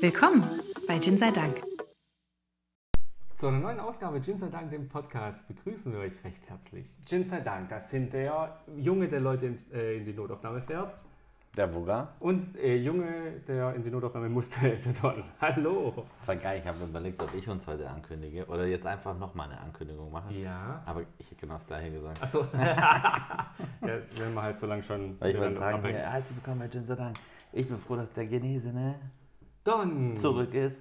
Willkommen bei Gin sei Dank. Zu einer neuen Ausgabe Gin sei Dank, dem Podcast, begrüßen wir euch recht herzlich. Gin sei Dank, das sind der Junge, der Leute ins, äh, in die Notaufnahme fährt Der Wuga? und äh, Junge, der in die Notaufnahme musste, der Don. Hallo. War geil, ich habe überlegt, ob ich uns heute ankündige oder jetzt einfach nochmal eine Ankündigung mache. Ja. Aber ich hätte genau das gleiche gesagt. Achso. ja, wenn man halt so lange schon Weil ich miteinander sagen, herzlich willkommen bei Jinsa Dank. Ich bin froh, dass der Genesene Don. zurück ist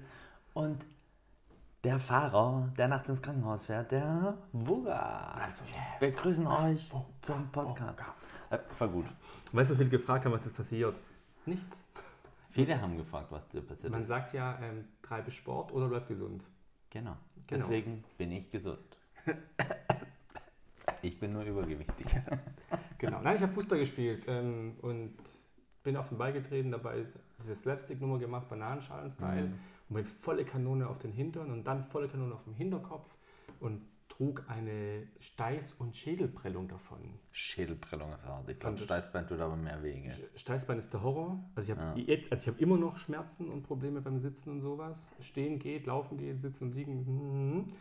und der Fahrer, der nachts ins Krankenhaus fährt, der Wuga. Also, yeah. Wir grüßen euch zum Podcast. Äh, War gut. Weißt du, wie viele gefragt haben, was ist passiert? Nichts. Viele haben gefragt, was dir passiert Man ist. sagt ja, ähm, treibe Sport oder bleib gesund. Genau. Genau. Deswegen bin ich gesund. Ich bin nur übergewichtig. Genau. Nein, ich habe Fußball gespielt ähm, und bin auf den Ball getreten, dabei ist diese Slapstick-Nummer gemacht, Bananenschalen-Style, Mhm. und mit volle Kanone auf den Hintern und dann volle Kanone auf dem Hinterkopf und trug eine Steiß- und Schädelprellung davon. Schädelprellung ist hart. Ich glaube, Steißbein tut aber mehr weh. gell? Steißbein ist der Horror. Also ich habe Ja. jetzt, also ich habe immer noch Schmerzen und Probleme beim Sitzen und sowas. Stehen geht, laufen geht, sitzen und liegen. mhm.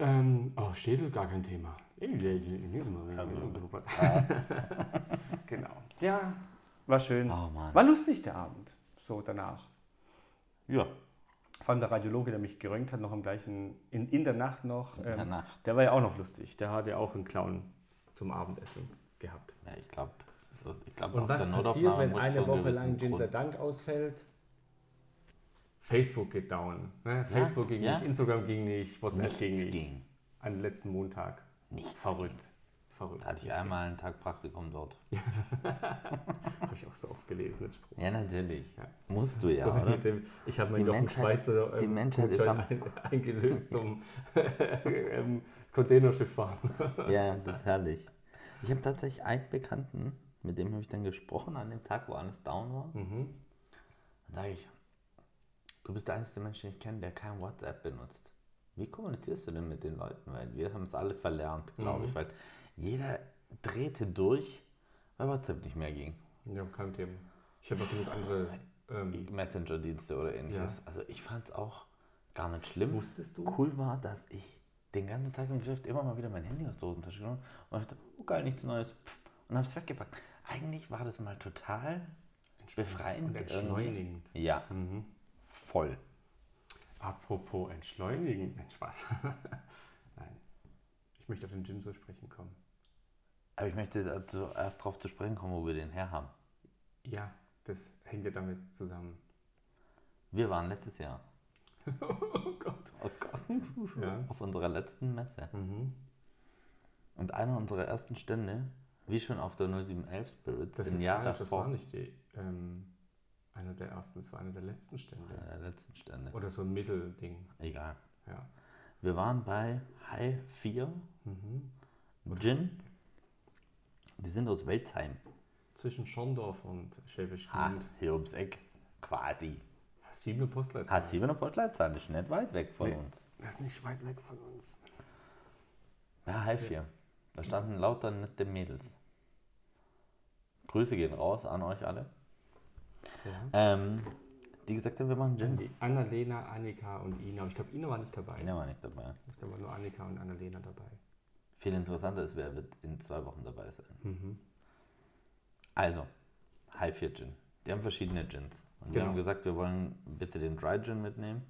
Ähm, oh, Schädel gar kein Thema. genau. Ja, war schön. Oh Mann. War lustig der Abend. So danach. Ja, Vor allem der Radiologe, der mich geröntgt hat, noch am gleichen, in, in der Nacht noch. der Ähm, Nacht. der war ja auch noch lustig. Der hatte auch einen Clown zum Abendessen gehabt. Ja, ich glaube, ich glaub, Und was passiert, wenn muss eine schon Woche lang Grund- Dank ausfällt? Facebook geht down. Ne? Facebook ging ja. nicht, Instagram ging nicht, WhatsApp Nichts ging nicht. ging. An den letzten Montag. Nichts Verrückt. Verrückt. Da hatte ich einmal einen Tag Praktikum dort. Habe ich auch so oft gelesen, den Spruch. Ja, natürlich. Ja. Musst du ja, so oder? dem, ich habe meinen Die Jochen Schweizer die ähm, Menschheit ist am- ein, eingelöst zum ähm, Containerschiff fahren. Ja, das ist herrlich. Ich habe tatsächlich einen Bekannten, mit dem habe ich dann gesprochen an dem Tag, wo alles down war. Mhm. Dann sage ich, du bist der einzige Mensch, den ich kenne, der kein WhatsApp benutzt. Wie kommunizierst du denn mit den Leuten? Weil wir haben es alle verlernt, glaube Mhm. ich. Weil jeder drehte durch, weil WhatsApp nicht mehr ging. Ja, kein Thema. Ich habe noch genug andere. Ähm, Messenger-Dienste oder ähnliches. Ja. Also ich fand es auch gar nicht schlimm. wusstest du? Cool war, dass ich den ganzen Tag im Geschäft immer mal wieder mein Handy aus der Hosentasche genommen und dachte, oh geil, nichts Neues. Pff, und habe es weggepackt. Eigentlich war das mal total befreiend. Und irgendwie. entschleunigend. Ja, Mhm. voll. Apropos entschleunigen. Nein, Spaß. Nein. Ich möchte auf den Gin zu sprechen kommen. Aber ich möchte dazu erst darauf zu sprechen kommen, wo wir den her haben. Ja, das hängt ja damit zusammen. Wir waren letztes Jahr Oh Gott. oh Gott, Ja. auf unserer letzten Messe. Mhm. Und einer unserer ersten Stände, wie schon auf der 0711 Spirits Das im ist Jahr falsch, das davor, war nicht die, ähm, einer der ersten, das war einer der letzten Stände. einer der letzten Stände, Oder so ein Mittelding. egal. Ja. Wir waren bei High 4 Mhm. Gin. Die sind aus Welzheim. Zwischen Schorndorf und Schäbisch Ah, Gmünd. hier ums Eck. Quasi. Sieben Postleitzahl. H7er Postleitzahl ist nicht weit weg von Nee. uns. Das ist nicht weit weg von uns. Ja, halb vier. Da standen lauter nette Mädels. Grüße gehen raus an euch alle. Ja. Ähm, die gesagt haben, wir machen Gin. Die Annalena, Annika und Ina. Aber ich glaube, Ina war nicht dabei. Einer war nicht dabei. Ich glaube, nur Annika und Annalena dabei. Viel interessanter ist, wer wird in zwei Wochen dabei sein. Mhm. Also, High 4 Gin. Die haben verschiedene Gins. Und wir Genau. haben gesagt, wir wollen bitte den Dry Gin mitnehmen.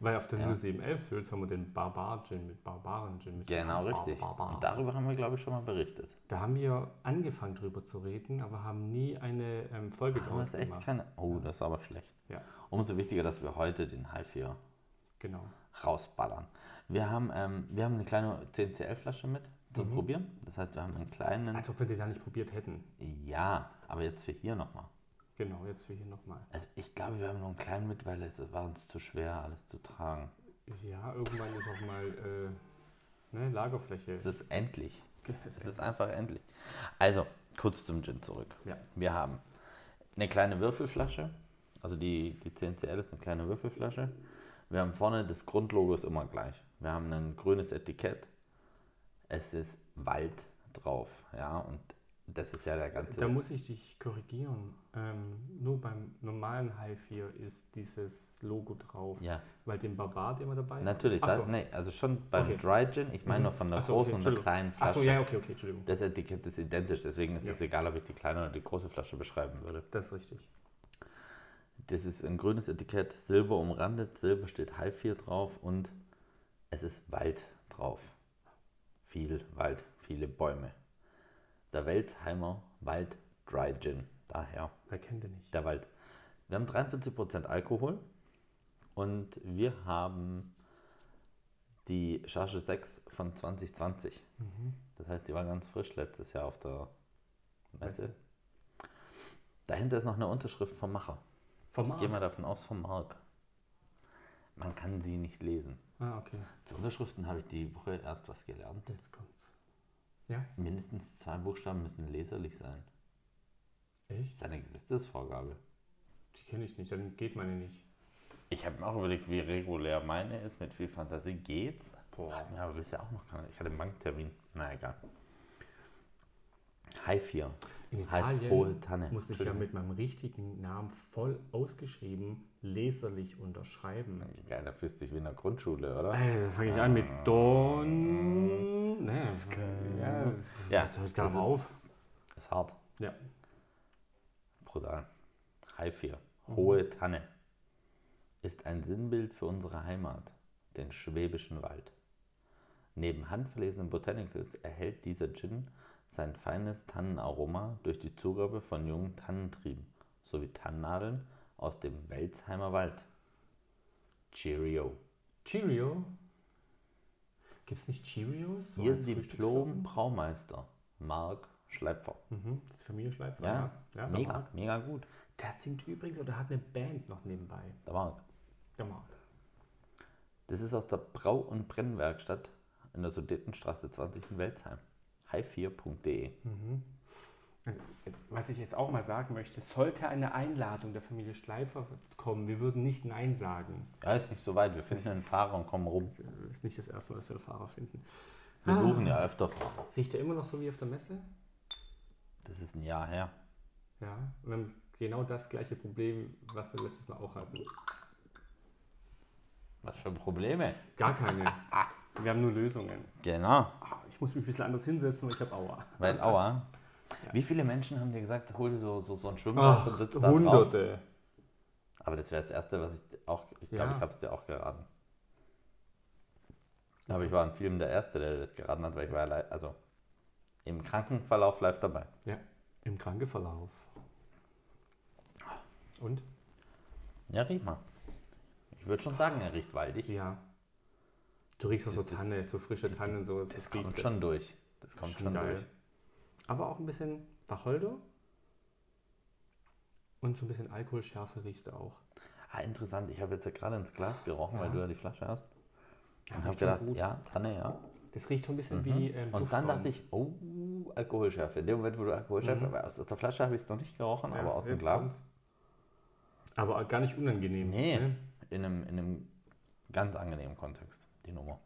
Weil auf der Ja. 0711 Hülz haben wir den Barbar-Gin mit Barbaren-Gin. Mit Genau, Bar- richtig. Barbar. Und darüber haben wir, glaube ich, schon mal berichtet. Da haben wir angefangen drüber zu reden, aber haben nie eine ähm, Folge wir draus es echt gemacht. keine. Oh, das ist aber schlecht. Ja, Umso wichtiger, dass wir heute den High 4 genau. rausballern. Wir haben, ähm, wir haben eine kleine 10cl-Flasche mit zum Mhm. Probieren. Das heißt, wir haben einen kleinen. Als ob wir den da nicht probiert hätten. Ja, aber jetzt für hier nochmal. Genau, jetzt für hier nochmal. Also ich glaube, wir haben nur einen kleinen mit, weil es war uns zu schwer, alles zu tragen. Ja, irgendwann ist auch mal äh, ne, Lagerfläche. Es ist endlich. Es Es ist einfach endlich. Also, kurz zum Gin zurück. Ja. Wir haben eine kleine Würfelflasche. Also die, die 10cl ist eine kleine Würfelflasche. Wir haben vorne das Grundlogo ist immer gleich. Wir haben ein grünes Etikett. Es ist Wald drauf. Ja, und Das ist ja der ganze. Da muss ich dich korrigieren. Ähm, nur beim normalen High 4 ist dieses Logo drauf. ja, Weil den Barbar, den wir dabei haben. natürlich. So. nee, also schon beim Okay. Dry Gin. Ich meine Mhm. nur von der so, großen okay, und der kleinen Flasche. Achso, ja, okay, okay, Entschuldigung. Das Etikett ist identisch, deswegen ist Ja. es egal, ob ich die kleine oder die große Flasche beschreiben würde. Das ist richtig. Das ist ein grünes Etikett, Silber umrandet. Silber steht High 4 drauf und es ist Wald drauf. Viel Wald, viele Bäume. Der Welsheimer Wald Dry Gin. Daher Wer kennt den nicht? der Wald. Wir haben 43% Alkohol und wir haben die Charge 6 von 2020. Mhm. Das heißt, die war ganz frisch letztes Jahr auf der Messe. Messe. Dahinter ist noch eine Unterschrift vom Macher. Vom Ich gehe mal davon aus, vom Mark. Man kann sie nicht lesen. Ah, okay. Zu Unterschriften habe ich die Woche erst was gelernt. Jetzt kommt's. Ja? Mindestens zwei Buchstaben müssen leserlich sein. Das Echt? ist eine Gesetzesvorgabe. Die kenne ich nicht, dann geht meine nicht. Ich habe mir auch überlegt, wie regulär meine ist. Mit viel Fantasie geht's. Boah. Hat mir aber bisher auch noch keiner. Ich hatte einen Banktermin. Na egal. 4 In heißt Italien hohe Tanne. musste ich ja mit meinem richtigen Namen voll ausgeschrieben leserlich unterschreiben. Geil, da fühlst dich wie in der Grundschule, oder? Ey, fange ich an mit Don. Ne, ja, das, Ja, das hört gar nicht ist- auf. Ist hart. Ja. Brutal. 4. Hohe Tanne ist ein Sinnbild für unsere Heimat, den Schwäbischen Wald. Neben handverlesenen Botanicals erhält dieser Gin sein feines Tannenaroma durch die Zugabe von jungen Tannentrieben sowie Tannennadeln aus dem Welsheimer Wald. Cheerio. Cheerio. Gibt es nicht Cheerios? So Ihr Diplom-Braumeister, Marc Schleipfer. Mhm, das ist Familie Schleiffer. Ja, ja, der mega, Marc. mega gut. Der singt übrigens oder hat eine Band noch nebenbei. Der Marc. Der Marc. Das ist aus der Brau- und Brennwerkstatt in der Sudetenstraße 20 in Welzheim. high4.de. Also, Was ich jetzt auch mal sagen möchte, sollte eine Einladung der Familie Schleifer kommen, wir würden nicht Nein sagen. Ja, ist nicht so weit. Wir finden einen Fahrer und kommen rum. Das ist nicht das erste Mal, dass wir einen Fahrer finden. Wir Ah. suchen ja öfter Fahrer. Riecht er immer noch so wie auf der Messe? Das ist ein Jahr her. Ja, wir haben genau das gleiche Problem, was wir letztes Mal auch hatten. Was für Probleme. Gar keine. Wir haben nur Lösungen. Genau. Ah, Ich muss mich ein bisschen anders hinsetzen, weil ich habe Aua. Weil Aua. Wie viele Menschen haben dir gesagt, hol dir so, so, so ein Schwimmbad und sitzt da drauf? Hunderte. Aber das wäre das Erste, was ich auch, ich glaube, Ja. ich habe es dir auch geraten. Aber ich war in vielen der Erste, der das geraten hat, weil ich war ja li- also im Krankenverlauf live dabei. Ja, im Krankenverlauf. Und? Ja, riech mal. Ich würde schon sagen, er riecht waldig. Ja. Du riechst auch so Das- Tanne, so frische Tanne und sowas. Das riechst kommt schon durch. Das kommt schon geil. durch. Aber auch ein bisschen Wacholder. Und so ein bisschen Alkoholschärfe riechst du auch. Ah, interessant. Ich habe jetzt ja gerade ins Glas gerochen, weil Ja. du ja die Flasche hast. Ja, Und habe schon gedacht, gut. ja, Tanne, ja. Das riecht so ein bisschen Mhm. wie ähm, Und dann dachte ich, oh, Alkoholschärfe. In dem Moment, wo du Alkoholschärfe, Mhm. aber aus der Flasche habe ich es noch nicht gerochen, Ja, aber aus dem Glas. kommt's. Aber gar nicht unangenehm. Nee, ne? in, einem, in einem ganz angenehmen Kontext, die Nummer.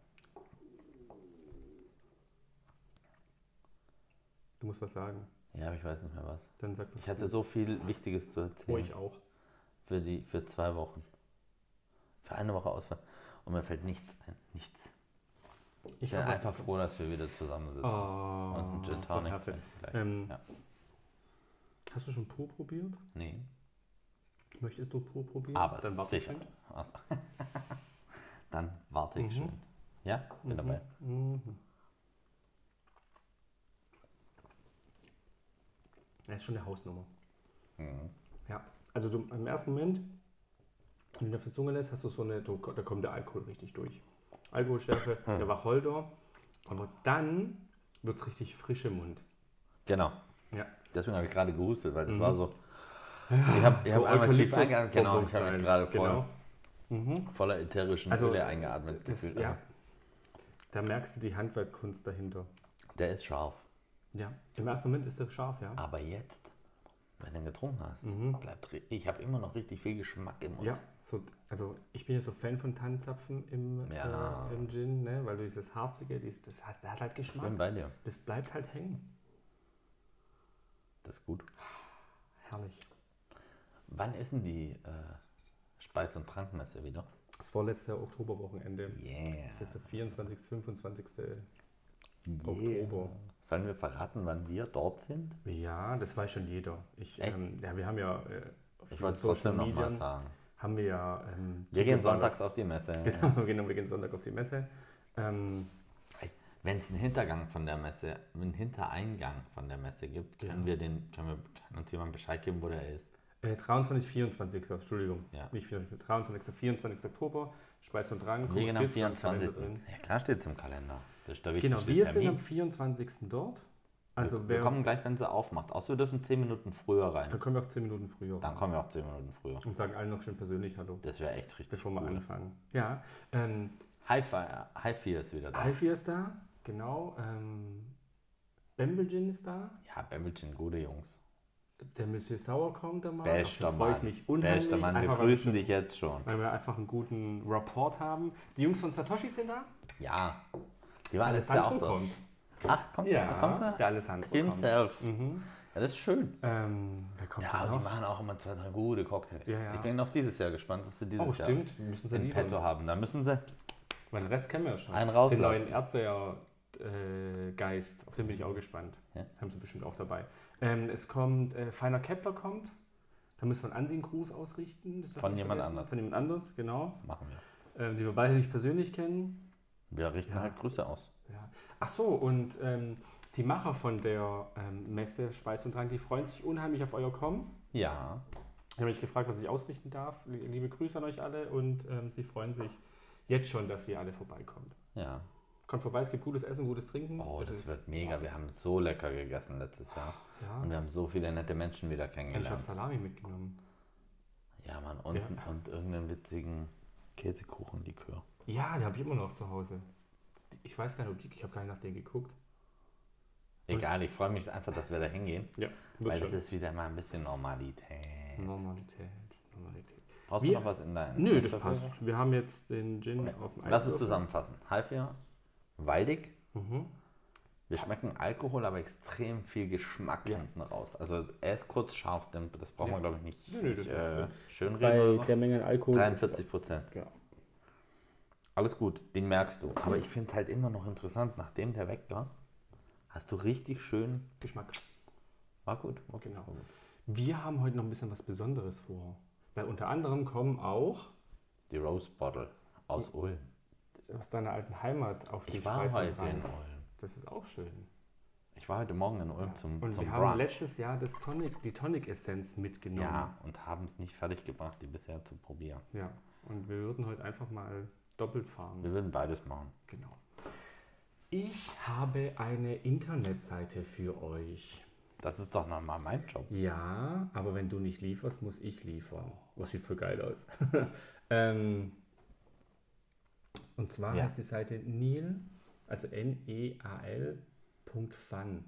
Du musst was sagen. Ja, aber ich weiß nicht mehr was. Dann sag was. Ich hatte so viel Wichtiges zu Oh, erzählen. ich auch. Für, die, für zwei Wochen. Für eine Woche Ausfall. Und mir fällt nichts ein. Nichts. Ich bin einfach froh, dass wir wieder zusammensitzen. Oh, Und einen Gin so Tonic. vielleicht. Ähm, Ja. Hast du schon pur probiert? Nee, Möchtest du pur probieren? aber Dann sicher. schön. Ach so. Dann warte ich Mhm. schön. Ja, bin dabei. Mhm. Das ist schon eine Hausnummer. Mhm. Ja. Also du, im ersten Moment, wenn du auf die Zunge lässt, hast du so eine, da kommt der Alkohol richtig durch. Alkoholschärfe, Hm. der Wacholder. Aber dann wird es richtig frisch im Mund. Genau. Ja. Deswegen habe ich gerade gehustet, weil das Mhm. war so. Ich habe ich So hab einmal tief eingeatmet. Genau, ich habe gerade voll, Genau. Mhm. voller ätherischen Also, Öle eingeatmet Das, gefühlt. ja. Da merkst du die Handwerkkunst dahinter. Der ist scharf. Ja. Im ersten Moment ist der scharf, ja. Aber jetzt, wenn du ihn getrunken hast, Mhm. bleibt ich habe immer noch richtig viel Geschmack im Mund. Ja, so, also ich bin ja so Fan von Tannenzapfen im, Ja. äh, im Gin, ne? weil du dieses Harzige, dieses, das heißt, der hat halt Ich bin Geschmack. bei dir. Das bleibt halt hängen. Das ist gut. Herrlich. Wann denn die äh, Speis- und Trankmesse wieder? Das vorletzte Oktoberwochenende. Yeah. Das ist der 24., 25. yeah. Oktober. Sollen wir verraten, wann wir dort sind? Ja, das weiß schon jeder. Ich, ähm, ja, wir haben ja äh, auf Ich wollte es trotzdem noch mal sagen. haben wir ja. Ähm, Wir gehen sonntags auf die Messe. Genau, genau, wir gehen Sonntag auf die Messe. Ähm, Wenn es einen Hintergang von der Messe, einen Hintereingang von der Messe gibt, können Ja. wir den, können wir kann uns jemand Bescheid geben, wo der ist. Äh, 23, 24. Entschuldigung. Ja. Nicht 24, 23, 24. Oktober. Speis und Drang. Wir gehen am steht's in meinem Kalender 24. drin. Ja klar steht es im Kalender. Das ist der Genau, wir sind Termin. am 24. dort. Also wir, wir kommen gleich, wenn sie aufmacht. Außer wir dürfen 10 Minuten früher rein. dann kommen wir auch 10 Minuten früher. Dann kommen wir auch 10 Minuten früher. Und sagen allen noch schön persönlich Hallo, Das wäre echt richtig bevor wir cool. anfangen. Ja, ähm, Hi-Fi Hi ist wieder da. Alfie ist da, genau. Ähm, Bembelgin ist da. Ja, Bembelchen, gute Jungs. Der Monsieur Sauer kommt da mal. Bester Dafür freue Mann. ich mich unheimlich. Bester Mann, wir grüßen dich jetzt schon. Weil wir einfach einen guten Rapport haben. Die Jungs von Satoshi sind da. Ja, die waren letztes Jahr auch da. kommt. Ach, kommt Ja, er? Kommt er? der Alessandro Himself. Mhm. Ja, das ist schön. Ähm, wer kommt Ja, die machen auch immer zwei, drei gute Cocktails. Ja, ja. Ich bin auf dieses Jahr gespannt, was sie dieses Oh, Jahr stimmt. Müssen sie in petto haben. Da müssen sie. Weil den Rest kennen wir ja schon. Einen Den rauslassen. Neuen Erdbeer-Geist. Auf den bin ich auch gespannt. Ja. Haben sie bestimmt auch dabei. Ähm, es kommt, äh, Feiner Kepler kommt. Da müssen wir einen Andi Gruß ausrichten. Von jemand vergessen. anders. Von jemand anders, genau. Machen wir. Ähm, die wir beide nicht persönlich kennen. Wir richten Ja. halt Grüße aus. Ja. Ach so, und ähm, die Macher von der ähm, Messe Speis und Trank, die freuen sich unheimlich auf euer Kommen. Ja. Ich habe mich gefragt, was ich ausrichten darf. Liebe Grüße an euch alle und ähm, sie freuen sich jetzt schon, dass ihr alle vorbeikommt. Ja. Kommt vorbei, es gibt gutes Essen, gutes Trinken. Oh, Es das ist- wird mega. Wir haben so lecker gegessen letztes Jahr. Ja, Und wir haben so viele nette Menschen wieder ich habe kennengelernt. Salami mitgenommen. Ja, Mann. Und, Ja. und irgendeinen witzigen Käsekuchenlikör. Ja, den habe ich immer noch zu Hause. Ich weiß gar nicht, ob die, ich habe gar nicht nach denen geguckt. Egal, ich freue mich einfach, dass wir da hingehen. Ja, Weil wird das ist wieder mal ein bisschen Normalität. Normalität. Normalität. Brauchst Wir- du noch was in deinem Nö, das passt. Wir haben jetzt den Gin Okay. auf dem Lass uns Eiswürfel. zusammenfassen. Halbjahr, waldig. Mhm. Wir schmecken Alkohol, aber extrem viel Geschmack Ja. hinten raus. Also er ist kurz scharf, denn das brauchen Ja. wir, glaube ich, nicht, nö, das nicht äh, gut. schön reden. Bei oder so. der Menge an Alkohol. 43 Prozent. Ja. Alles gut, den merkst du. Aber ich finde es halt immer noch interessant, nachdem der weg war, hast du richtig schön. Geschmack. War gut. Genau. war gut. Wir haben heute noch ein bisschen was Besonderes vor. Weil unter anderem kommen auch Die Rose Bottle aus Ulm. Aus deiner alten Heimat auf die Ich war Speisen heute rein. in Ulm. Das ist auch schön. Ich war heute Morgen in Ulm zum, Und zum wir haben Brunch. letztes Jahr das Tonic, die Tonic-Essenz mitgenommen. Ja, und haben es nicht fertig gebracht, die bisher zu probieren. ja. Und wir würden heute einfach mal doppelt fahren. Wir würden beides machen. Genau. Ich habe eine Internetseite für euch. Das ist doch nochmal mein Job. Ja, aber wenn du nicht lieferst, muss ich liefern. Was sieht voll geil aus. ähm, und zwar Ja. heißt die Seite Neil, also N-E-A-L Fun.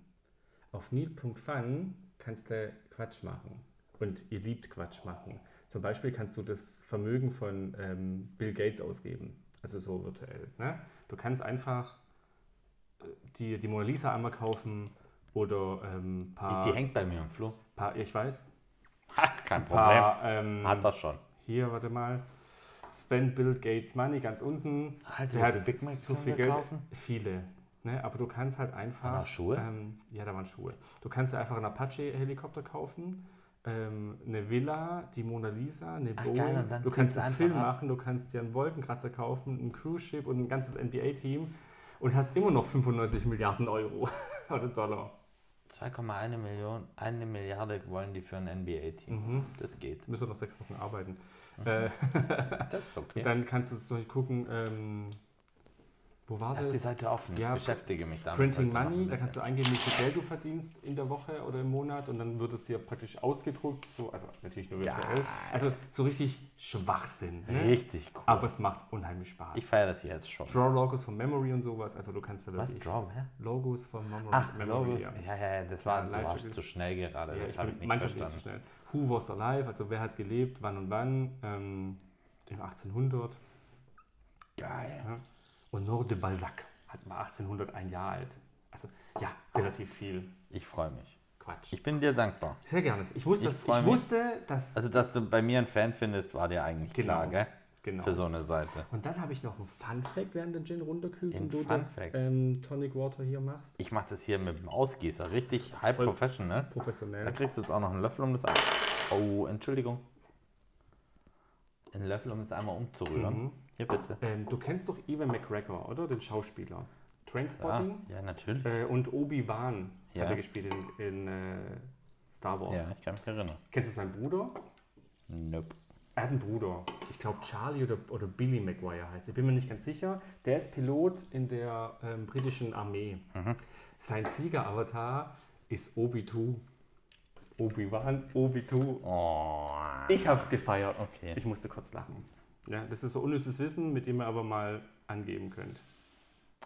Auf Neil.fun kannst du Quatsch machen. Und ihr liebt Quatsch machen. Zum Beispiel kannst du das Vermögen von ähm, Bill Gates ausgeben. Also so virtuell. Ne? Du kannst einfach äh, die, die Mona Lisa einmal kaufen oder ähm, paar, Die, die hängt bei mir im Flur. paar, ich weiß, Ha, kein Problem. paar, ähm, Hat das schon. hier, warte mal, Spend Bill Gates Money ganz unten. Wer wie hat viel Big Macs so viel Geld? kaufen? Viele. Ne? Aber du kannst halt einfach. Waren Schuhe? Ähm, ja, da waren Schuhe. Du kannst dir einfach einen Apache-Helikopter kaufen, ähm, eine Villa, die Mona Lisa, eine Ach, Boeing. geil, du kannst einen Film ab. machen, du kannst dir einen Wolkenkratzer kaufen, ein Cruise-Ship und ein ganzes NBA-Team und hast immer noch 95 Milliarden Euro oder Dollar. 2,1 Million, eine Milliarde wollen die für ein NBA-Team. Mhm. Das geht. Müssen wir noch sechs Wochen arbeiten. Äh, Das ist okay. Dann kannst du Beispiel gucken, ähm, wo war Lass die das? Seite offen. Ich Ja, beschäftige mich damit. Printing Money, da kannst du eingeben, wie viel Geld du verdienst in der Woche oder im Monat und dann wird es dir praktisch ausgedruckt, so, also natürlich nur virtuell. Geil. Also so richtig Schwachsinn. Ne? Richtig cool. Aber es macht unheimlich Spaß. ich feiere das jetzt schon. Draw Logos von Memory und sowas, also du kannst da Was? Draw? Hä? Logos von Memory. Ach, Memory Logos. ja. Ja, ja, ja, das war, Ja, du zu schnell gerade. Ja, das ich habe ich nicht manchmal ich verstanden. zu schnell. Who was alive, also wer hat gelebt, wann und wann, ähm, im 1800. Geil. Ja. Honor de Balzac hat mal 1800 ein Jahr alt. Also ja, relativ viel. Ich freue mich. Quatsch. Ich bin dir dankbar. Sehr gerne. Ich wusste, Ich dass, ich wusste dass. Also, dass du bei mir einen Fan findest, war dir eigentlich Genau. klar, gell? genau. Für so eine Seite. Und dann habe ich noch einen Fun Fact, während der Gin runterkühlt Ein und du Fun das ähm, Tonic Water hier machst. Ich mache das hier mit dem Ausgießer. Richtig high Voll professional. Da Professionell. kriegst du jetzt auch noch einen Löffel, um das Oh, Entschuldigung. Einen Löffel, um es einmal umzurühren. Mhm. Hier bitte. Ähm, du kennst doch Ewan McGregor, oder? Den Schauspieler. Ja, Trainspotting ja, natürlich. äh, und Obi-Wan Ja. hat er gespielt in, in äh, Star Wars. Ja, ich kann mich erinnern. Kennst du seinen Bruder? Nope. Er hat einen Bruder. Ich glaube Charlie oder, oder Billy McGuire heißt. er. Ich bin mir nicht ganz sicher. Der ist Pilot in der ähm, britischen Armee. Mhm. Sein Flieger-Avatar ist Obi-2. Obi-Wan, Obi-2. Oh. Ich hab's gefeiert. Okay. Ich musste kurz lachen. Ja, das ist so unnützes Wissen, mit dem ihr aber mal angeben könnt.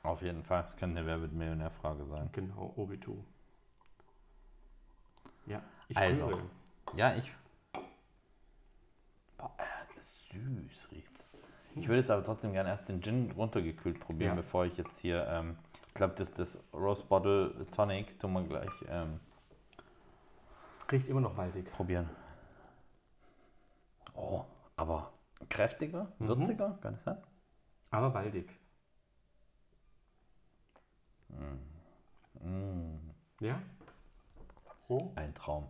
Auf jeden Fall. Das könnte eine Wer wird Millionär-Frage sein. Genau, Obi-2. Ja, ich Also. rühre. Ja, ich. Boah, Alter, ist süß riecht's. Ich würde jetzt aber trotzdem gerne erst den Gin runtergekühlt probieren, Ja. bevor ich jetzt hier. Ähm, ich glaube, das, das Rose Bottle Tonic tun wir gleich ähm, Riecht immer noch waldig. probieren. Oh, aber kräftiger, Mhm. würziger, kann das sein? Aber waldig. Mm, Ja? So? ein Traum.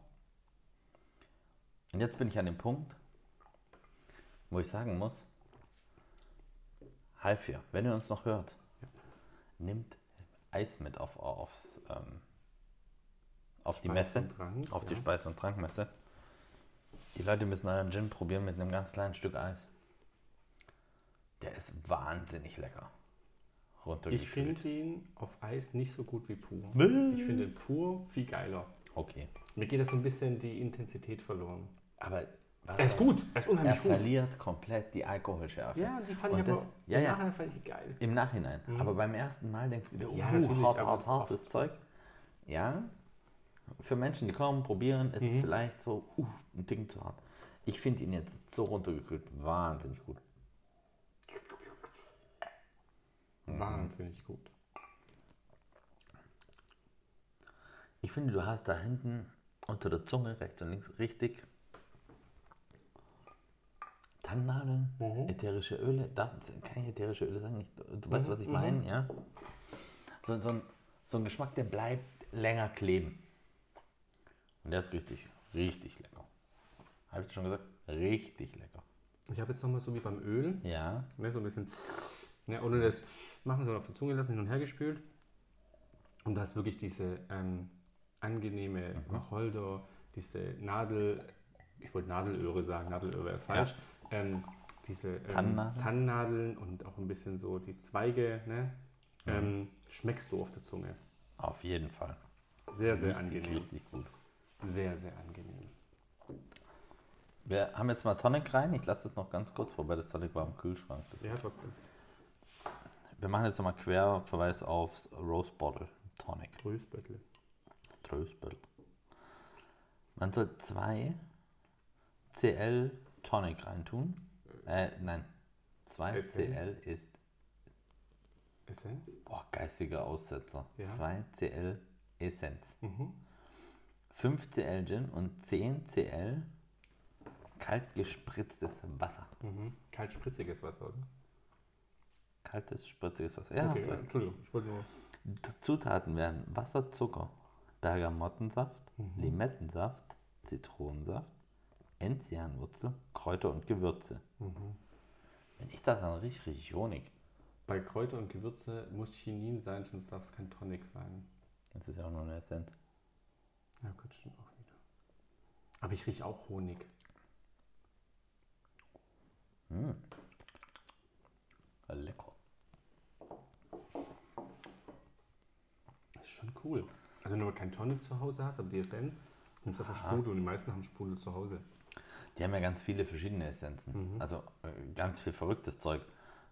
Und jetzt bin ich an dem Punkt, wo ich sagen muss, Halfia, wenn ihr uns noch hört, nimmt Eis mit auf, aufs, ähm, auf die Speis Messe, Trank, auf die ja. Speis- und Trankmesse. Die Leute müssen euren Gin probieren mit einem ganz kleinen Stück Eis. Der ist wahnsinnig lecker. Ich finde ihn auf Eis nicht so gut wie pur. Was? Ich finde pur viel geiler. Okay. Mir geht das so ein bisschen die Intensität verloren. Aber was Er ist gut, er ist Er unheimlich gut. verliert komplett die Alkoholschärfe. Ja, die fand Und ich aber das- ja, im ja. Nachhinein fand ich geil. Im Nachhinein. Aber beim ersten Mal denkst du dir, Ja, uh, hart, aber hart, es hartes Zeug. Ja, für Menschen, die kommen, probieren, ist es Mhm. vielleicht so uh, ein Ding zu hart. Ich finde ihn jetzt so runtergekühlt wahnsinnig gut. Mhm. Wahnsinnig gut. Ich finde, du hast da hinten unter der Zunge rechts und links richtig Tannennadeln, Mhm. ätherische Öle. Darf, kann ich ätherische Öle sagen? Ich, du weißt, was ich meine, ja? So, so, ein, so ein Geschmack, der bleibt länger kleben. Und der ist richtig, richtig lecker. Habe ich schon gesagt? Richtig lecker. Ich habe jetzt nochmal so wie beim Öl, Ja, ne, so ein bisschen, ne, ohne das machen, sondern auf die Zunge lassen, hin und her gespült. Und da ist wirklich diese ähm, angenehme Mhm. Wacholder, diese Nadel, ich wollte Nadelöhre sagen, Nadelöhre ist falsch. Ähm, diese ähm, Tannennadeln? Tannennadeln und auch ein bisschen so die Zweige, ne, Mhm. ähm, schmeckst du auf der Zunge. auf jeden Fall. Sehr, sehr richtig, angenehm. Richtig gut. Sehr, sehr angenehm. Wir haben jetzt mal Tonic rein. Ich lasse das noch ganz kurz, wobei das Tonic war im Kühlschrank. Ja, trotzdem. Wir machen jetzt nochmal Querverweis aufs Rose Bottle Tonic. Grüßböttel. Trösböll. Man soll zwei CL Tonic reintun. Äh, nein. 2 Essenz. CL ist, Essenz? boah, geistiger Aussetzer. Ja. 2 CL Essenz. Mhm. 5 CL Gin und 10 CL kalt gespritztes Wasser. Mhm. Kalt spritziges Wasser, oder? Kaltes, spritziges Wasser. Ja, okay, hast ja, recht. Entschuldigung, ich wollte nur. Zutaten werden Wasser, Zucker, Bergamottensaft, Mhm. Limettensaft, Zitronensaft, Enzianwurzel, Kräuter und Gewürze. Mhm. Wenn ich das dann richtig, richtig Honig. Bei Kräuter und Gewürze muss Chinin sein, sonst darf es kein Tonic sein. Das ist ja auch nur eine Essenz. Ja, gut, stimmt auch wieder. Aber ich rieche auch Honig. Mm. Lecker. Das ist schon cool. Also wenn du kein Tonic zu Hause hast, aber die Essenz, nimmst du einfach Sprudel und die meisten haben Sprudel zu Hause. Die haben ja ganz viele verschiedene Essenzen. Mhm. Also äh, ganz viel verrücktes Zeug.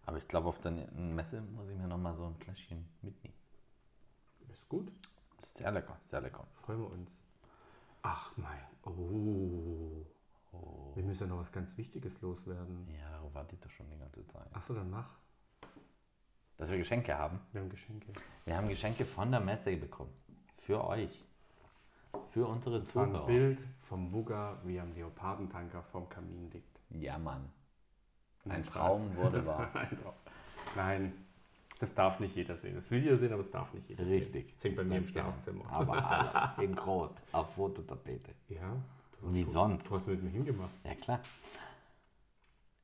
Aber ich glaube, auf der Messe muss ich mir nochmal so ein Fläschchen mitnehmen. Ist gut. Ist sehr lecker, sehr lecker. Freuen wir uns. Ach mein. Oh. Wir müssen ja noch was ganz Wichtiges loswerden. Ja, darauf warte ich doch schon die ganze Zeit. Achso, dann mach. Dass wir Geschenke haben. Wir haben Geschenke. Wir haben Geschenke von der Messe bekommen. Für euch. Für unsere war ein Zuhörer. Bild vom Wugger, wie am Leopardentanker vorm Kamin liegt. Ja, Mann. Ein Spaß. Traum wurde wahr. Ein. Nein, das darf nicht jeder sehen. Das will jeder sehen, aber es darf nicht jeder sehen. Richtig. Das hängt bei mir im geheim. Schlafzimmer. Aber alle in groß, auf Fototapete. Ja. Wie du, sonst? Du hast mit mir hingemacht. Ja, klar.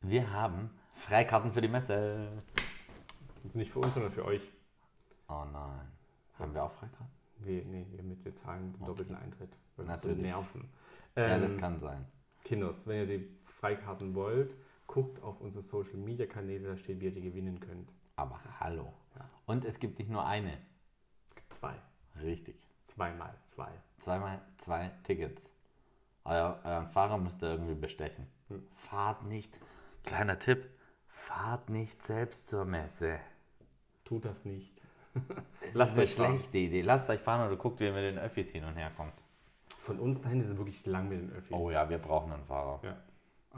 Wir haben Freikarten für die Messe. Ist nicht für uns, sondern für euch. Oh nein. Haben wir auch Freikarten? Wir, nee, wir, mit, wir zahlen den doppelten Eintritt. Weil Natürlich. nerven. Ja, Ähm, das kann sein. Kinders, wenn ihr die Freikarten wollt, guckt auf unsere Social Media Kanäle, da steht, wie ihr die gewinnen könnt. Aber hallo. Ja. Und es gibt nicht nur eine. Zwei. Richtig. Zweimal zwei. Zweimal zwei Tickets. Euer, euren Fahrer müsst ihr irgendwie bestechen. Hm. Fahrt nicht, kleiner Tipp, fahrt nicht selbst zur Messe. Tut das nicht. Das Lasst ist eine euch fahren. schlechte Idee. Lasst euch fahren oder guckt, wie ihr mit den Öffis hin und her kommt. Von uns dahin ist es wirklich lang mit den Öffis. Oh ja, wir brauchen einen Fahrer. Ja.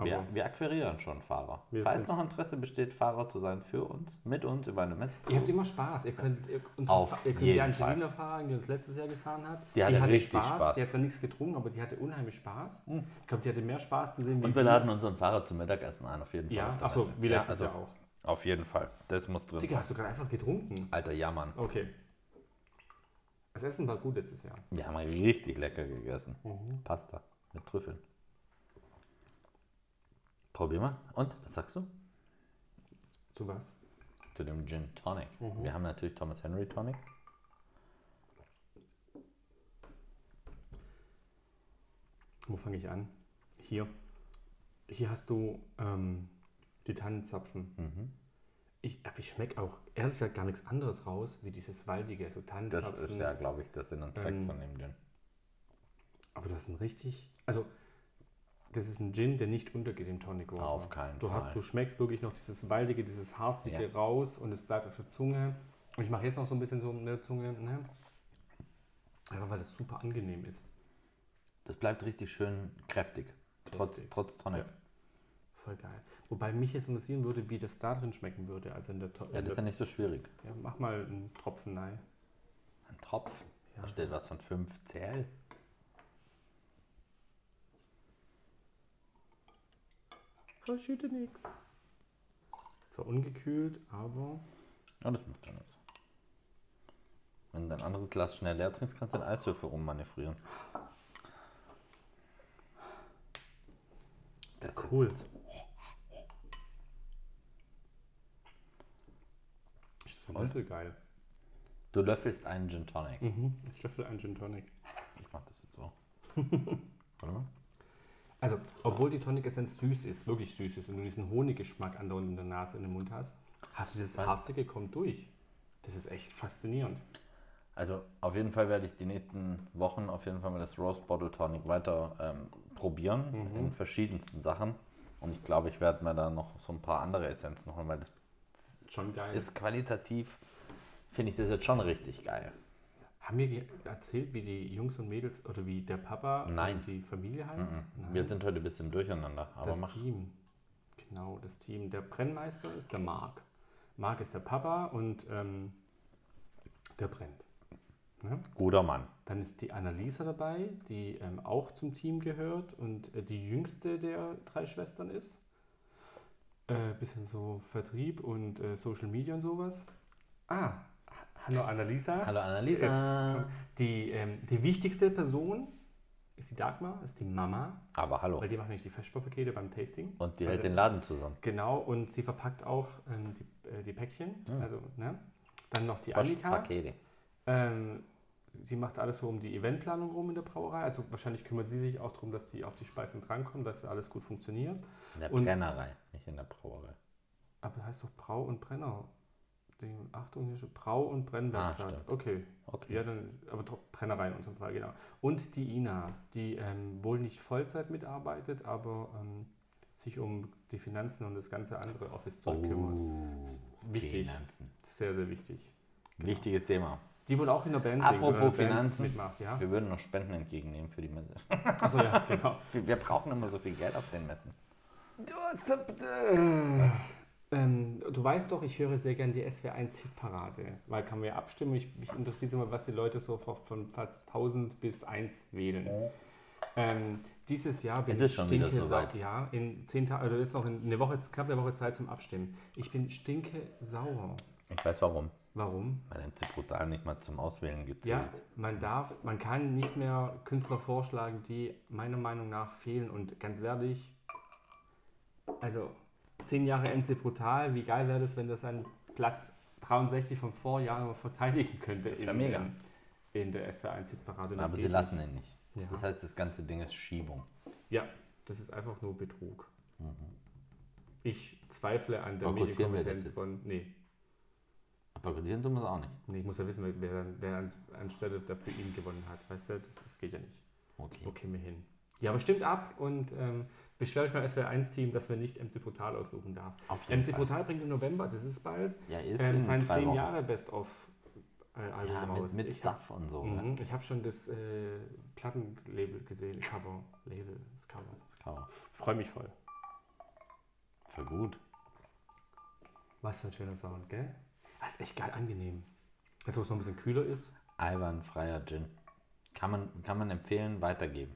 Wir, wir akquirieren schon Fahrer. Falls noch Interesse besteht, Fahrer zu sein für uns, mit uns über eine Messe. ihr habt immer Spaß. Ihr könnt, ihr, unsere Auf ihr könnt jeden die Angelina fahren, die uns letztes Jahr gefahren hat. Die hatte richtig Spaß. Die hat zwar nichts getrunken, aber die hatte unheimlich Spaß. Ich glaube, die hatte mehr Spaß zu sehen, wie Und wir laden unseren Fahrer zum Mittagessen ein, auf jeden Fall. Ja, achso, wie letztes ja, Jahr also, auch. Auf jeden Fall. Das muss drin Digga, sein. hast du gerade einfach getrunken? Alter, ja, Mann. Okay. Das Essen war gut letztes Jahr. Wir haben richtig lecker gegessen. Mhm. Pasta mit Trüffeln. Probier mal. Und, was sagst du? Zu was? Zu dem Gin Tonic. Mhm. Wir haben natürlich Thomas Henry Tonic. Wo fange ich an? Hier. Hier hast du ähm, die Tannenzapfen. Mhm. Ich, ich schmecke auch ehrlich gesagt gar nichts anderes raus, wie dieses waldige, so Das Tannenzapfen. ist ja, glaube ich, der Sinn und Zweck Ähm, von dem Gin. Aber du hast einen richtig, also das ist ein Gin, der nicht untergeht im Tonic Water. Auf keinen du Fall. Hast, du schmeckst wirklich noch dieses waldige, dieses harzige Ja. raus und es bleibt auf der Zunge. Und ich mache jetzt noch so ein bisschen so in der Zunge, ne? Einfach weil das super angenehm ist. Das bleibt richtig schön kräftig. Trotz, trotz Tonic. Ja. Voll geil. Wobei mich jetzt interessieren würde, wie das da drin schmecken würde. Also in der, To- Ja, das ist ja nicht so schwierig. ja, Mach mal einen Tropfen rein. Ein Tropf. Ja, da steht was von 5 CL. Verschütte nix. Zwar ungekühlt, aber Ja, das macht ja nichts. Wenn du dein anderes Glas schnell leer trinkst, kannst du den Eiswürfel rummanövrieren. Das ist Cool. ist Voll geil. Du löffelst einen Gin Tonic. Mhm. Ich löffel einen Gin Tonic. Ich mach das jetzt so. Warte mal. Also, obwohl die Tonic Essenz süß ist, wirklich süß ist und du diesen Honiggeschmack andauernd in der Nase, in den Mund hast, hast du dieses Was? Harzige kommt durch. Das ist echt faszinierend. Also auf jeden Fall werde ich die nächsten Wochen auf jeden Fall mal das Rose Bottle Tonic weiter ähm, probieren in verschiedensten Sachen. Und ich glaube, ich werde mir da noch so ein paar andere Essenzen holen, weil das Schon geil. ist qualitativ, finde ich das jetzt schon richtig geil. Haben wir erzählt, wie die Jungs und Mädels oder wie der Papa Nein. und die Familie heißt? Nein. Wir sind heute ein bisschen durcheinander, aber das mach. Team. Genau, das Team. Der Brennmeister ist der Marc. Marc ist der Papa und ähm, der brennt. Ne? Guter Mann. Dann ist die Annalisa dabei, die ähm, auch zum Team gehört und äh, die jüngste der drei Schwestern ist. Äh, bisschen so Vertrieb und äh, Social Media und sowas. Ah, hallo Annalisa. Hallo Annalisa. die, ähm, die wichtigste Person ist die Dagmar, ist die Mama, Aber hallo. weil die macht nämlich die Festbaupakete beim Tasting. Und die hält den Laden zusammen. Genau, und sie verpackt auch ähm, die, äh, die Päckchen. Also, ne? Dann noch die Annika. Pakete. Ähm, sie macht alles so um die Eventplanung rum in der Brauerei. Also wahrscheinlich kümmert sie sich auch darum, dass die auf die Speisen drankommen, dass alles gut funktioniert. In der Und- Brennerei, nicht in der Brauerei. Aber heißt doch Brau und Brenner. Achtung, hier steht Brau- und Brennwerkstatt. Ah, okay. Okay. Ja, dann, aber doch Brennerei in unserem Fall, genau. Und die Ina, die ähm, wohl nicht Vollzeit mitarbeitet, aber ähm, sich um die Finanzen und das ganze andere Office-Zeug kümmert. Oh, ist wichtig. Finanzen. Sehr, sehr wichtig. Wichtiges Thema. Die wohl auch in der Band singt Apropos Finanzen. mitmacht, ja? Wir würden noch Spenden entgegennehmen für die Messe. Achso, ja, genau. Wir brauchen immer so viel Geld auf den Messen. Du hast, äh, Ähm, du weißt doch, ich höre sehr gern die SW1 Hitparade, weil kann man ja abstimmen. Ich, mich interessiert immer, was die Leute so von, von Platz 1000 bis 1 wählen. Ähm, dieses Jahr bin Es ist ich stinke soweit. sauer. Ja, in zehn Tagen, oder jetzt noch in eine Woche, knapp eine Woche Zeit zum Abstimmen. Ich bin stinke sauer. Ich weiß warum. Warum? Weil MC Brutal nicht mal zum Auswählen gezählt. Ja, man darf, man kann nicht mehr Künstler vorschlagen, die meiner Meinung nach fehlen. Und ganz ehrlich, also zehn Jahre MC Brutal, wie geil wäre das, wenn das an Platz 63 vom Vorjahr verteidigen könnte Das wär in, mega. in, der SWR1-Hitparade. Und das Aber sie lassen ihn nicht. Ja. Das heißt, das ganze Ding ist Schiebung. Ja, das ist einfach nur Betrug. Ich zweifle an der Mhm. Medienkompetenz von. Nee, Aber korrigieren tun wir es auch nicht. nee, ich muss ja wissen, wer, wer, wer ans, anstelle dafür ihn gewonnen hat. Weißt du, das, das geht ja nicht. Okay. Wo kämen wir hin? Ja, aber stimmt ab und ähm, beschwert euch mal SWR1-Team, dass wir nicht MC Brutal aussuchen darf. MC Fall. Brutal bringt im November, das ist bald, Ja, ist ähm, in sein drei 10 Wochen. Jahre Best-of-Album Ja, raus. mit, mit ich hab, Stuff und so. Ne? mhm, ich habe schon das äh, Plattenlabel gesehen, Cover, Label, das Cover. Das. Ich freue mich voll. Voll gut. Was für ein schöner Sound, gell? Das ist echt geil angenehm. Jetzt, wo es noch ein bisschen kühler ist. Einwandfreier Gin. Kann man, kann man empfehlen, weitergeben.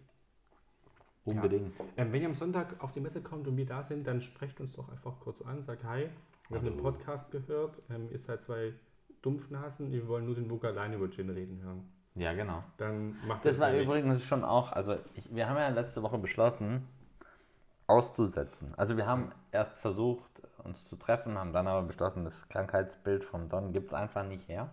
Unbedingt. Ähm, wenn ihr am Sonntag auf die Messe kommt und wir da sind, dann sprecht uns doch einfach kurz an, sagt Hi, wir haben den Hallo. Podcast gehört, ähm, ihr seid zwei Dumpfnasen, wir wollen nur den Wuck allein über Gin reden hören. Ja, genau. Dann macht Das war nämlich. übrigens schon auch, also ich, wir haben ja letzte Woche beschlossen, auszusetzen. Also wir haben erst versucht, uns zu treffen, haben dann aber beschlossen, das Krankheitsbild vom Don gibt es einfach nicht her.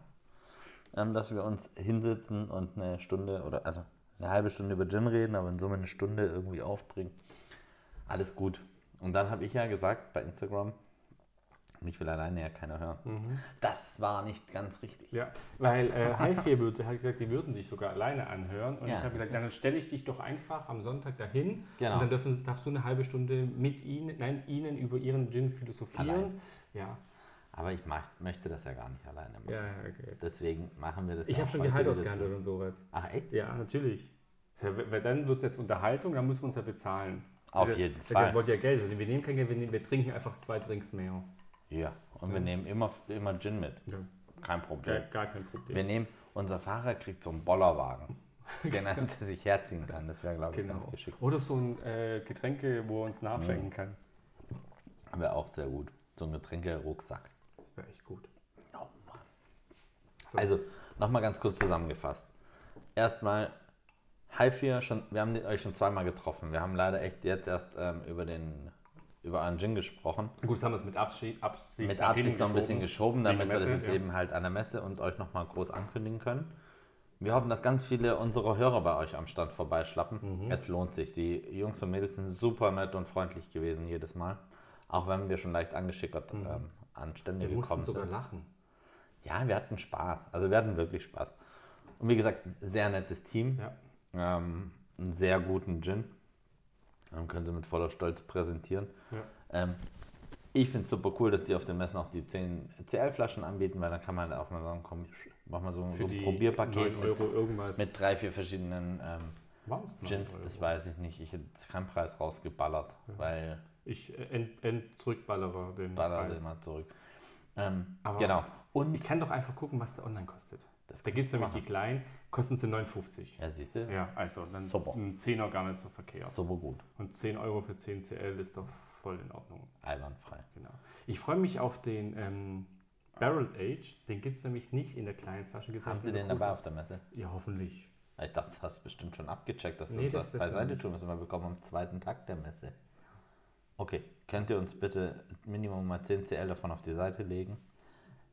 Ähm, dass wir uns hinsetzen und eine Stunde oder also eine halbe Stunde über Gin reden, aber in Summe eine Stunde irgendwie aufbringen. Alles gut. Und dann habe ich ja gesagt bei Instagram, mich will alleine ja keiner hören. Mhm. Das war nicht ganz richtig. Ja, weil äh, Hi4 würde, hat gesagt, die würden dich sogar alleine anhören. Und Ja, ich habe gesagt, dann stelle ich dich doch einfach am Sonntag dahin. Genau. Und dann dürfen, darfst du eine halbe Stunde mit ihnen, nein, ihnen über ihren Gin philosophieren. Allein. Ja, Aber ich mach, möchte das ja gar nicht alleine machen. ja, okay. Deswegen machen wir das Ich habe schon Gehalt ausgehandelt und sowas. Ach echt? Ja, natürlich. Dann wird es jetzt Unterhaltung, dann müssen wir uns ja bezahlen. Auf Also, jeden also, Fall. Ihr wollt ja Geld. Also wir nehmen kein Geld, wir, nehmen, wir trinken einfach zwei Drinks mehr. Ja. Und wir nehmen immer, immer Gin mit. Ja, Kein gar, Problem. gar kein Problem. Wir nehmen, unser Fahrer kriegt so einen Bollerwagen, den er hinter sich herziehen kann. Das wäre, glaube ich, genau. ganz geschickt. Oder so ein äh, Getränke, wo er uns nachschenken Mhm. kann. Wäre auch sehr gut. So ein Getränke-Rucksack. Das wäre echt gut. Oh Mann. So. Also, nochmal ganz kurz zusammengefasst. Erstmal, High 4, schon, wir haben euch schon zweimal getroffen. Wir haben leider echt jetzt erst ähm, über den über einen Gin gesprochen. Gut, das haben wir es mit Abschied, Absicht, mit Absicht noch ein bisschen geschoben. damit Wegen wir das Messe, jetzt ja. eben halt an der Messe und euch nochmal groß ankündigen können. Wir hoffen, dass ganz viele unserer Hörer bei euch am Stand vorbeischlappen. Mhm. Es lohnt sich. Die Jungs und Mädels sind super nett und freundlich gewesen jedes Mal. Auch wenn wir schon leicht angeschickert ähm, an Stände Mhm. Wir mussten gekommen sogar sind. lachen. Ja, wir hatten Spaß. Also wir hatten wirklich Spaß. Und wie gesagt, sehr nettes Team. Ja. Ähm, einen sehr guten Gin. Ähm, können sie mit voller Stolz präsentieren. Ja. Ähm, ich finde es super cool, dass die auf den Messen auch die 10 CL-Flaschen anbieten, weil dann kann man auch mal sagen, komm, mach mal so, so ein Probierpaket 9 Euro irgendwas. mit drei, vier verschiedenen ähm, War's 9 Gins. Das weiß ich nicht. Ich hätte keinen Preis rausgeballert, weil Ich zurückballerer den ballert Preis. immer zurück. Ähm, Aber- genau. Und Ich kann doch einfach gucken, was der online kostet. Das Da gibt es du nämlich die kleinen, kosten sie 59. Ja, siehst du? Ja, also dann Super. ein 10er gar nicht so verkehrt. Super gut. Und 10 Euro für 10 CL ist doch voll in Ordnung. Einwandfrei. Genau. Ich freue mich auf den ähm, Barrel Age. Den gibt es nämlich nicht in der kleinen Flasche. Gibt's Haben Sie den dabei auf der Messe? Ja, hoffentlich. Ich dachte, das hast du bestimmt schon abgecheckt, dass Nee, wir das- das das beiseite tun müssen, wir kommen am zweiten Tag der Messe. Okay, könnt ihr uns bitte Minimum mal 10 CL davon auf die Seite legen?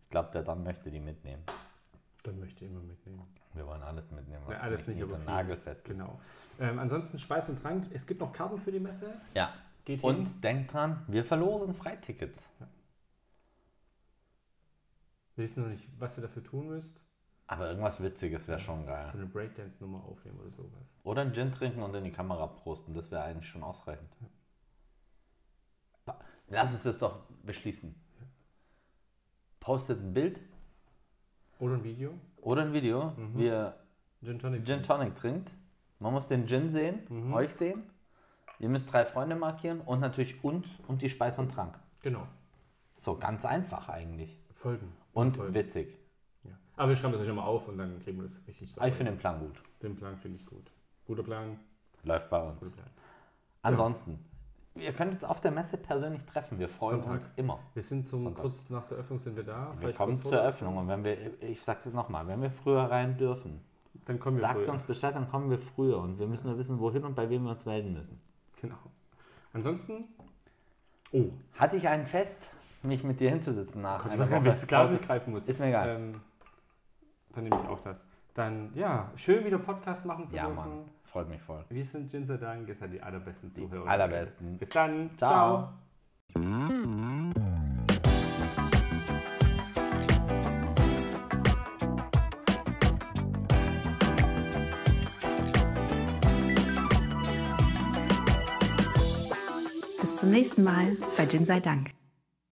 Ich glaube, der dann möchte die mitnehmen. Möchte immer mitnehmen. Wir wollen alles mitnehmen, was Ja, alles nicht, aber viel. nagelfest ist. Genau. Ähm, ansonsten Speis und Trank. Es gibt noch Karten für die Messe. Ja, Geht und hin. denkt dran, wir verlosen Freitickets. Wir wissen noch nicht, was ihr dafür tun müsst. Aber irgendwas Witziges wäre schon geil. So eine Breakdance-Nummer aufnehmen oder sowas. Oder einen Gin trinken und in die Kamera prosten, das wäre eigentlich schon ausreichend. Pa- Lass uns das doch beschließen. Postet ein Bild Oder ein Video. oder ein Video, Mhm. wie ihr Gin Tonic. Gin Tonic trinkt. Man muss den Gin sehen, Mhm. euch sehen. Ihr müsst drei Freunde markieren und natürlich uns und die Speis und Trank. Genau. So ganz einfach eigentlich. Folgen. Und Folgen. witzig. Ja. Aber wir schreiben das euch nochmal auf und dann kriegen wir das richtig Aber ich finde den Plan gut. Den Plan finde ich gut. Guter Plan, Läuft bei uns. guter Plan. Ansonsten, ihr könnt uns auf der Messe persönlich treffen. Wir freuen Sonntag. uns immer. Wir sind zum, Sonntag. kurz nach der Öffnung sind wir da. Wir Vielleicht kommen zur vor- Eröffnung und wenn wir, ich sag's jetzt nochmal, wenn wir früher rein dürfen, Dann kommen wir sagt früher. uns Bescheid, dann kommen wir früher und wir müssen nur wissen, wohin und bei wem wir uns melden müssen. Genau. Ansonsten. Oh, Hatte ich ein Fest, mich mit dir hinzusitzen nach ich einer weiß gar nicht, ich das Glas Pause? greifen muss. Ist mir egal. Ähm, dann nehme ich auch das. Dann, ja, schön wieder Podcast machen zu Ja, dürfen. Mann, freut mich voll. Wir sind Jinsa Dank, ihr seid die allerbesten Zuhörer. allerbesten. Bis dann. Ciao. Ciao. Bis zum nächsten Mal bei Gin sei Dank.